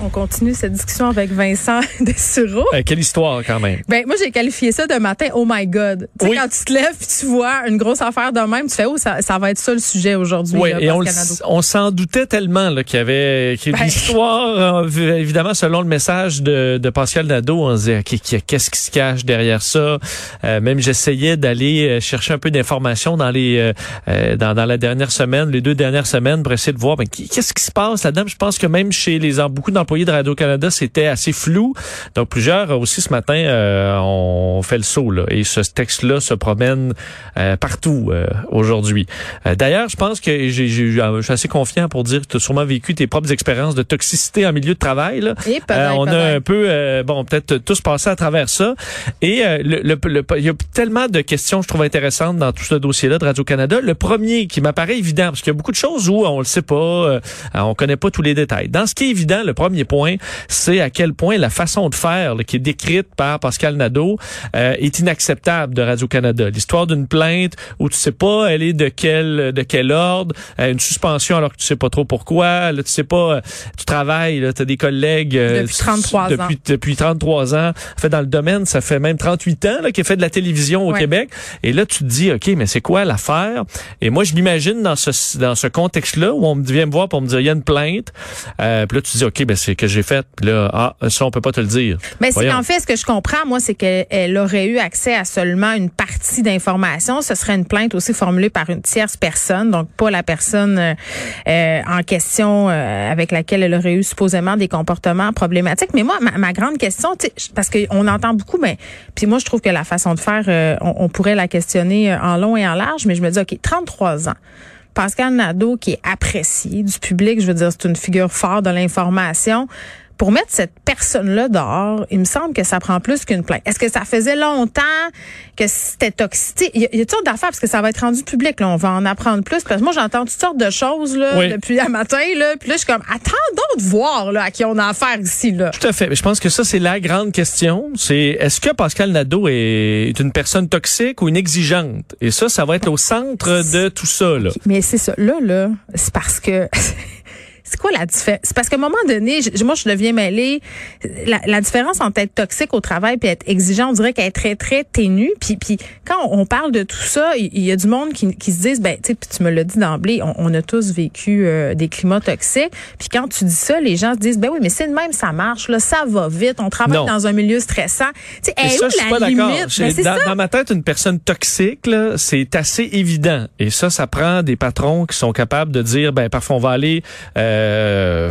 On continue cette discussion avec Vincent Dessureau. Euh, quelle histoire quand même. Ben moi j'ai qualifié ça de matin oh my god. Tu sais Oui. quand tu te lèves puis tu vois une grosse affaire de même, tu fais oh ça, ça va être ça le sujet aujourd'hui Oui, là, et on, s'en doutait tellement là, qu'il y avait qu'il y Ben. une histoire, euh, évidemment, selon le message de, de Pascal Nadeau, on se disait, qu'est-ce qui se cache derrière ça? Euh, même j'essayais d'aller euh, chercher un peu d'informations dans les euh, euh, dans, dans la dernière semaine, les deux dernières semaines, pour essayer de voir ben, qu'est-ce qui se passe là-dedans? Je pense que même chez les beaucoup d'employés de Radio-Canada, c'était assez flou. Donc, plusieurs euh, aussi ce matin euh, ont fait le saut. Là, et ce texte-là se promène euh, partout euh, aujourd'hui. D'ailleurs, je pense que j'ai, j'ai- je suis assez confiant pour dire que tu as sûrement vécu tes propres expériences de toxicité en milieu de travail. Là. Et peut-être, Euh, on a un peu, bon, peut-être tous passé à travers ça. Et le, le- le- il y a tellement de questions, je trouve intéressantes dans tout ce dossier-là de Radio-Canada. Le premier qui m'apparaît évident, parce qu'il y a beaucoup de choses où on le sait pas, on connaît pas tous les détails. Dans ce qui est évident, le premier point, c'est à quel point la façon de faire là, qui est décrite par Pascal Nadeau euh, est inacceptable de Radio-Canada. L'histoire d'une plainte où tu sais pas elle est de quel de quel ordre, euh, une suspension alors que tu sais pas trop pourquoi, là, tu sais pas, euh, tu travailles, tu as des collègues euh, Depuis 33 ans. depuis, depuis 33 ans, fait dans le domaine, ça fait même 38 ans là, qu'il fait de la télévision au Ouais. Québec. Et là, tu te dis, OK, mais c'est quoi l'affaire? Et moi, je m'imagine dans ce, dans ce contexte-là où on vient me voir pour me dire, il y a une plainte. Euh, puis là, tu dis, OK, ben c'est que j'ai fait. Puis là, ah, ça, on peut pas te le dire. Mais c'est qu'en fait, ce que je comprends, moi, c'est qu'elle elle aurait eu accès à seulement une partie d'informations. Ce serait une plainte aussi formulée par une tierce personne, donc pas la personne euh, euh, en question euh, avec laquelle elle aurait eu supposément des comportements problématiques. Mais moi, ma, ma grande question, parce qu'on entend beaucoup, mais puis moi, je trouve que la façon de faire, euh, on, on pourrait la questionner euh, en long et en large, mais je me dis, OK, 33 ans. Pascal Nadeau, qui est apprécié du public, je veux dire, c'est une figure forte de l'information. Pour mettre cette personne-là dehors, il me semble que ça prend plus qu'une plainte. Est-ce que ça faisait longtemps que c'était toxique? Il y a, il y a toutes sortes d'affaires parce que ça va être rendu public. Là. On va en apprendre plus. Parce que moi, j'entends toutes sortes de choses là, Oui. depuis un matin. Là, puis là, je suis comme, attendons de voir là, à qui on a affaire ici. Là. Tout à fait. Je pense que ça, c'est la grande question. C'est est-ce que Pascal Nadeau est une personne toxique ou une exigeante? Et ça, ça va être au centre de tout ça. Là. Mais c'est ça. Là, là, c'est parce que. C'est quoi la différence? C'est parce qu'à un moment donné, je- moi, je deviens mêlée. La, la différence entre être toxique au travail et être exigeant, on dirait qu'elle est très, très ténue. Puis, puis quand on parle de tout ça, il y, a du monde qui, qui se disent, ben, tu tu me l'as dit d'emblée, on, on a tous vécu euh, des climats toxiques. Puis quand tu dis ça, les gens se disent, ben oui, mais c'est de même, ça marche, là, ça va vite, on travaille Non. dans un milieu stressant. Tu sais, elle est ça, où je suis la pas limite? Ben, dans, ça. dans ma tête, une personne toxique, là, c'est assez évident. Et ça, ça prend des patrons qui sont capables de dire, ben parfois on va aller euh,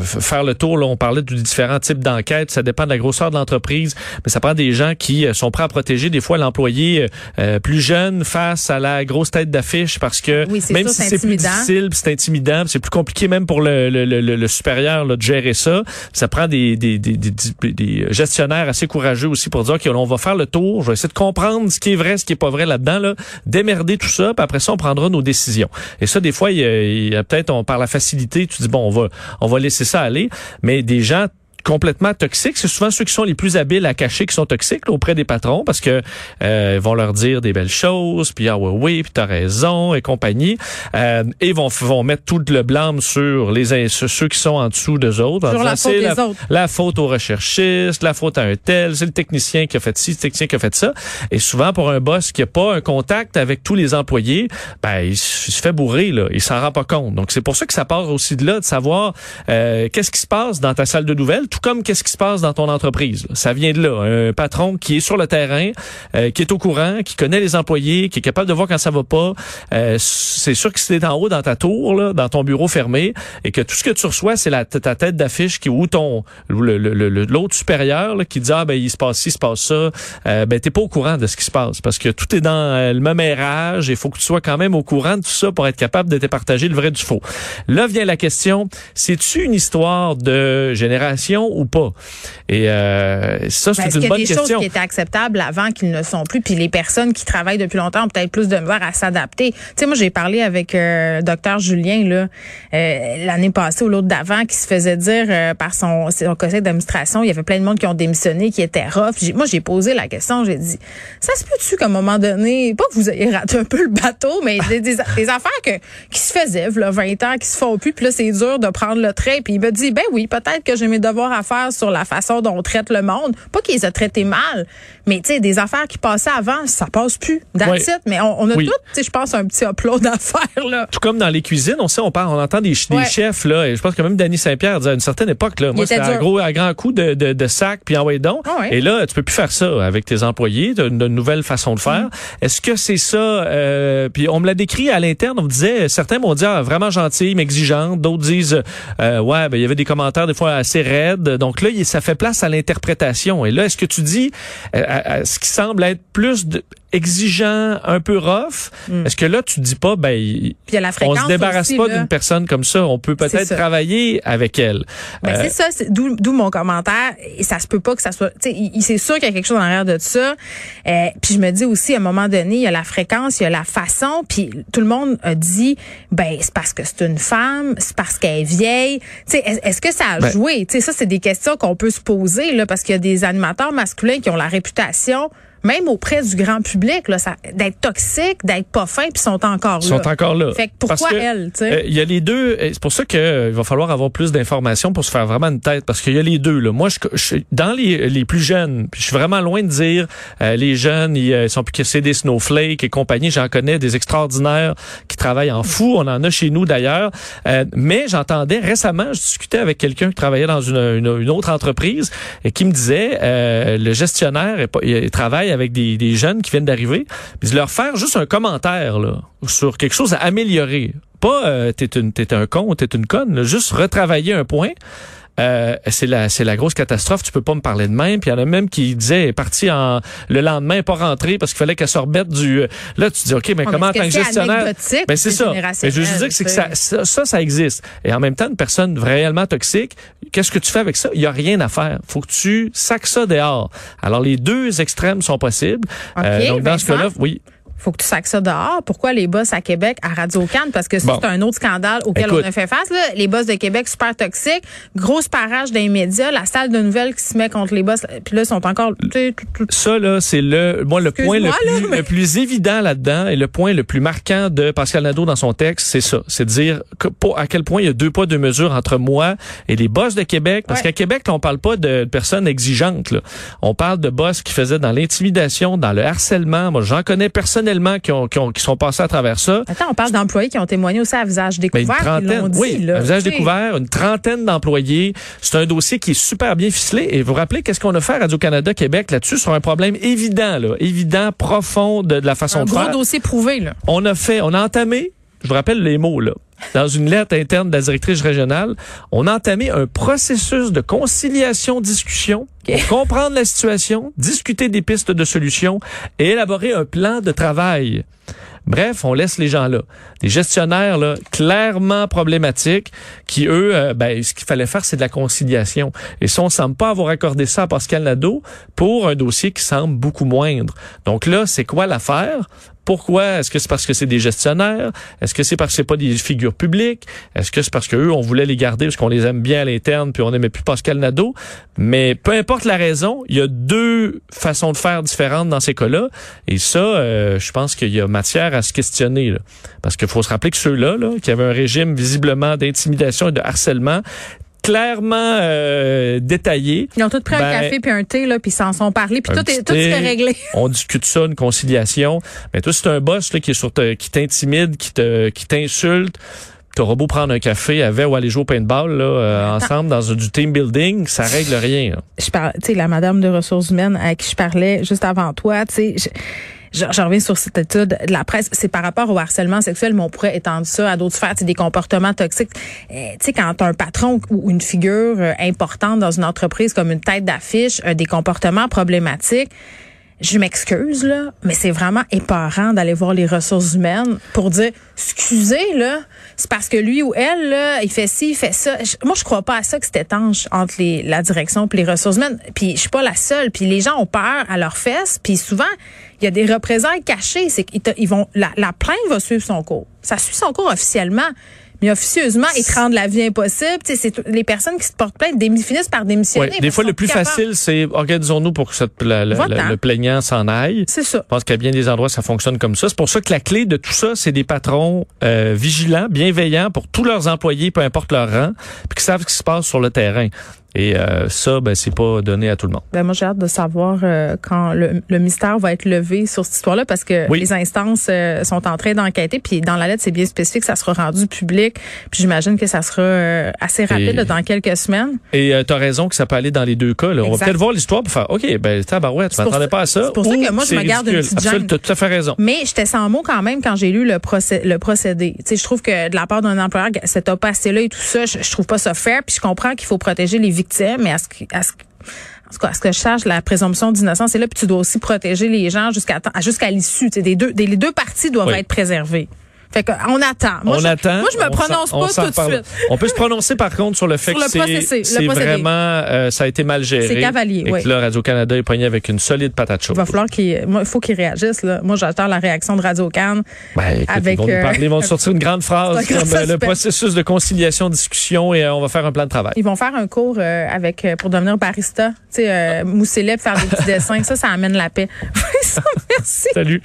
f- faire le tour. Là, on parlait de différents types d'enquêtes. Ça dépend de la grosseur de l'entreprise, mais ça prend des gens qui euh, sont prêts à protéger des fois l'employé euh, euh, plus jeune face à la grosse tête d'affiche parce que Oui, c'est même sûr, si c'est plus difficile, c'est intimidant, c'est plus compliqué même pour le, le, le, le- supérieur là, de gérer ça. Ça prend des, des, des, des, gestionnaires assez courageux aussi pour dire OK, on va faire le tour, je vais essayer de comprendre ce qui est vrai, ce qui est pas vrai là-dedans, là, démerder tout ça, puis après ça, on prendra nos décisions. Et ça, des fois, il y a, a peut-être, on par la facilité, tu dis bon, on va, on va laisser ça aller, mais des gens complètement toxiques, c'est souvent ceux qui sont les plus habiles à cacher qui sont toxiques là, auprès des patrons parce que euh, ils vont leur dire des belles choses, puis ah ouais oui, puis t'as raison et compagnie, euh, et vont vont mettre tout le blâme sur les sur ceux qui sont en dessous d'eux autres. Sur la faute des autres. la faute aux recherchistes, la faute à un tel, c'est le technicien qui a fait ci, le technicien qui a fait ça. Et souvent, pour un boss qui a pas un contact avec tous les employés, ben, il, se il se fait bourrer, là. Il s'en rend pas compte. Donc, c'est pour ça que ça part aussi de là, de savoir euh, qu'est-ce qui se passe dans ta salle de nouvelles, comme qu'est-ce qui se passe dans ton entreprise. Ça vient de là. Un patron qui est sur le terrain, euh, qui est au courant, qui connaît les employés, qui est capable de voir quand ça va pas. Euh, c'est sûr que si t'es en haut dans ta tour, là, dans ton bureau fermé, et que tout ce que tu reçois, c'est la, ta tête d'affiche qui ou ton le- le- le- le- l'autre supérieur là, qui dit ah ben il se passe ci, il se passe ça, euh, ben t'es pas au courant de ce qui se passe parce que tout est dans euh, le même érage il faut que tu sois quand même au courant de tout ça pour être capable de te partager le vrai du faux. Là vient la question, c'est-tu une histoire de génération ou pas? Et euh, ça, c'est une bonne question. Il y a des choses qui étaient acceptables avant qu'ils ne sont plus, puis les personnes qui travaillent depuis longtemps ont peut-être plus de misère à s'adapter. Tu sais, moi, j'ai parlé avec euh, docteur Julien là euh, l'année passée ou l'autre d'avant qui se faisait dire euh, par son, son conseil d'administration, il y avait plein de monde qui ont démissionné, qui étaient rough. Moi, j'ai posé la question, j'ai dit, ça se peut-tu qu'à un moment donné, pas que vous ayez raté un peu le bateau, mais des, des, affaires que, qui se faisaient, là, 20 ans, qui se font plus, puis là, c'est dur de prendre le trait. Puis il me dit, ben oui, peut-être que j'ai mes devoirs à faire sur la façon dont on traite le monde. Pas qu'ils aient traité mal, mais tu sais, des affaires qui passaient avant, ça passe plus. That's Mais on, on a tout, tu sais, je pense, un petit upload à faire, là. Tout comme dans les cuisines, on sait, on parle, on entend des, des chefs, là, et je pense que même Danny Saint-Pierre disait à une certaine époque, là, moi, c'était un gros, un grand coup de, de, de sac, puis envoyé donc. Ah et là, tu peux plus faire ça avec tes employés, une, une nouvelle façon de faire. Mm. Est-ce que c'est ça, euh, puis on me l'a décrit à l'interne, on me disait, certains m'ont dit, ah, vraiment gentil, mais exigeant. D'autres disent, euh, ouais, ben, il y avait des commentaires des fois assez raides. Donc là, ça fait place à l'interprétation. Et là, est-ce que tu dis, euh, ce qui semble être plus de, exigeant, un peu rough. Hmm. Est-ce que là, tu dis pas, ben, on se débarrasse pas d'une personne comme ça. On peut peut-être travailler avec elle. Ben, euh, c'est ça, d'où mon commentaire. Et ça se peut pas que ça soit, c'est sûr qu'il y a quelque chose en arrière de ça. Euh, puis je me dis aussi, à un moment donné, il y a la fréquence, il y a la façon. Puis tout le monde a dit, ben, c'est parce que c'est une femme, c'est parce qu'elle est vieille. Tu sais, est-ce que ça a ben joué? Ça, c'est des questions qu'on peut se poser, là, parce qu'il y a des animateurs masculins qui ont la réputation même auprès du grand public, là, d'être toxique, d'être pas fin, puis sont encore là. Ils sont encore là. Fait que pourquoi elle, tu sais? Euh, il y a les deux. C'est pour ça qu'il euh, va falloir avoir plus d'informations pour se faire vraiment une tête, parce qu'il y a les deux. Là. Moi, je, je dans les, les plus jeunes, je suis vraiment loin de dire euh, les jeunes, ils, sont plus que c'est des snowflakes et compagnie. J'en connais des extraordinaires qui travaillent en fou. On en a chez nous d'ailleurs. mais j'entendais récemment, je discutais avec quelqu'un qui travaillait dans une, une, autre entreprise et qui me disait le gestionnaire, il travaille avec des, des jeunes qui viennent d'arriver, puis leur faire juste un commentaire là, sur quelque chose à améliorer. Pas euh, t'es, une, t'es un con, t'es une conne, juste retravailler un point. Euh, c'est la c'est la grosse catastrophe. Tu peux pas me parler de même. Puis il y en a même qui disaient est parti en le lendemain pas rentré parce qu'il fallait qu'elle se remette du. Là tu dis ok mais comment en tant que gestionnaire? Ben c'est ça. Mais je veux dire que c'est que ça, ça, ça existe. Et en même temps une personne réellement toxique, qu'est-ce que tu fais avec ça? Il y a rien à faire. Faut que tu sacs ça dehors. Alors les deux extrêmes sont possibles. Euh, donc dans ce cas-là, oui faut que tu sacs ça dehors. Pourquoi les boss à Québec à Radio Cannes? Parce que c'est un autre scandale auquel on a fait face. Là. Les boss de Québec super toxiques, grosse parage des médias, la salle de nouvelles qui se met contre les boss, puis là, ils sont encore... Ça, là, c'est le, moi, le point le plus, le plus évident là-dedans et le point le plus marquant de Pascal Nadeau dans son texte, c'est ça. C'est de dire que, à quel point il y a deux poids, deux mesures entre moi et les boss de Québec. Parce qu'à Québec, on parle pas de personnes exigeantes. Là. On parle de boss qui faisaient dans l'intimidation, dans le harcèlement. Moi, j'en connais personnellement qui, ont, qui, sont passés à travers ça. Attends, on parle d'employés qui ont témoigné aussi à visage ben, découvert. une trentaine, oui, à visage découvert, une trentaine d'employés. C'est un dossier qui est super bien ficelé. Et vous vous rappelez qu'est-ce qu'on a fait à Radio-Canada Québec là-dessus sur un problème évident, là, évident, profond de, la façon de faire? Un gros dossier prouvé, là. On a fait, on a entamé, je vous rappelle les mots, là dans une lettre interne de la directrice régionale, on a entamé un processus de conciliation-discussion pour comprendre la situation, discuter des pistes de solutions et élaborer un plan de travail. Bref, on laisse les gens là. Des gestionnaires là, clairement problématiques qui, eux, euh, ben, ce qu'il fallait faire, c'est de la conciliation. Et ça, on semble pas avoir accordé ça à Pascal Nadeau pour un dossier qui semble beaucoup moindre. Donc là, c'est quoi l'affaire? Pourquoi? Est-ce que c'est parce que c'est des gestionnaires? Est-ce que c'est parce que c'est pas des figures publiques? Est-ce que c'est parce qu'eux, on voulait les garder parce qu'on les aime bien à l'interne puis on n'aimait plus Pascal Nadeau? Mais peu importe la raison, il y a deux façons de faire différentes dans ces cas-là. Et ça, euh, je pense qu'il y a matière à se questionner. Parce qu'il faut se rappeler que ceux-là, là, qui avaient un régime visiblement d'intimidation et de harcèlement, clairement euh, détaillé. Ils ont tous pris un ben, café puis un thé là, puis ils s'en sont parlé, puis tout est tout est réglé. On discute ça, une conciliation. Mais toi, c'est un boss là, qui est sur qui t'intimide, qui te qui t'insulte. T'auras beau prendre un café avec ou aller jouer au paintball là, euh, ensemble dans du team building, ça règle rien. Je parle, tu sais, la madame de ressources humaines à qui je parlais juste avant toi, tu sais je, reviens sur cette étude de la presse, c'est par rapport au harcèlement sexuel, mais on pourrait étendre ça à d'autres sphères, des comportements toxiques. Euh, tu sais, quand un patron ou une figure euh, importante dans une entreprise comme une tête d'affiche, a des comportements problématiques, je m'excuse là, mais c'est vraiment épeurant d'aller voir les ressources humaines pour dire excusez là, c'est parce que lui ou elle il fait ci, il fait ça. moi je crois pas à ça que c'est étanche entre la direction et les ressources humaines. Puis je suis pas la seule, puis les gens ont peur à leurs fesses, puis souvent il y a des représailles cachées, c'est qu'ils vont la plainte va suivre son cours. Ça suit son cours officiellement mais officieusement, ils te rendent la vie impossible. c'est les personnes qui se portent plainte finissent par démissionner. des fois, le plus facile, c'est organisons-nous pour que cette, le plaignant s'en aille. C'est ça. Je pense qu'à bien des endroits, ça fonctionne comme ça. C'est pour ça que la clé de tout ça, c'est des patrons euh, vigilants, bienveillants pour tous leurs employés, peu importe leur rang, puis qui savent ce qui se passe sur le terrain. Et euh, ça, ben, c'est pas donné à tout le monde. Ben, moi, j'ai hâte de savoir euh, quand le, mystère va être levé sur cette histoire-là, parce que les instances euh, sont en train d'enquêter. Puis dans la lettre, c'est bien spécifique, ça sera rendu public. Puis j'imagine que ça sera assez rapide dans quelques semaines. Et tu as raison que ça peut aller dans les deux cas. Là. On va peut-être voir l'histoire pour faire, OK, ben tabarouette, tu m'attendais pas à ça. C'est pour ça que moi, je me garde une petite Tu as tout à fait raison. Mais j'étais sans mots quand même quand j'ai lu le, procès, le procédé. Tu sais, je trouve que de la part d'un employeur, cet opassé-là et tout ça, je, je trouve pas ça fair. Puis je comprends qu'il faut protéger les victimes mais à ce, à ce en ce que je cherche, la présomption d'innocence est là, puis tu dois aussi protéger les gens jusqu'à jusqu'à l'issue. Les deux, les deux parties doivent être préservées. Fait qu'on attend. Moi, on je, attend. Moi, je me prononce pas tout de suite. On peut se prononcer par contre sur le fait que c'est vraiment euh, ça a été mal géré. C'est cavalier. Et que là, Radio Canada est poigné avec une solide patate chaude. Il va falloir qu'il, il faut qu'il réagisse. Là. Moi, j'attends la réaction de Radio Can. Ben, avec, ils vont nous parler, ils vont sortir une grande phrase comme euh, le processus de conciliation, discussion et euh, on va faire un plan de travail. Ils vont faire un cours avec pour devenir barista, tu sais, mousser faire des petits dessins. Ça, ça amène la paix. Merci. Salut.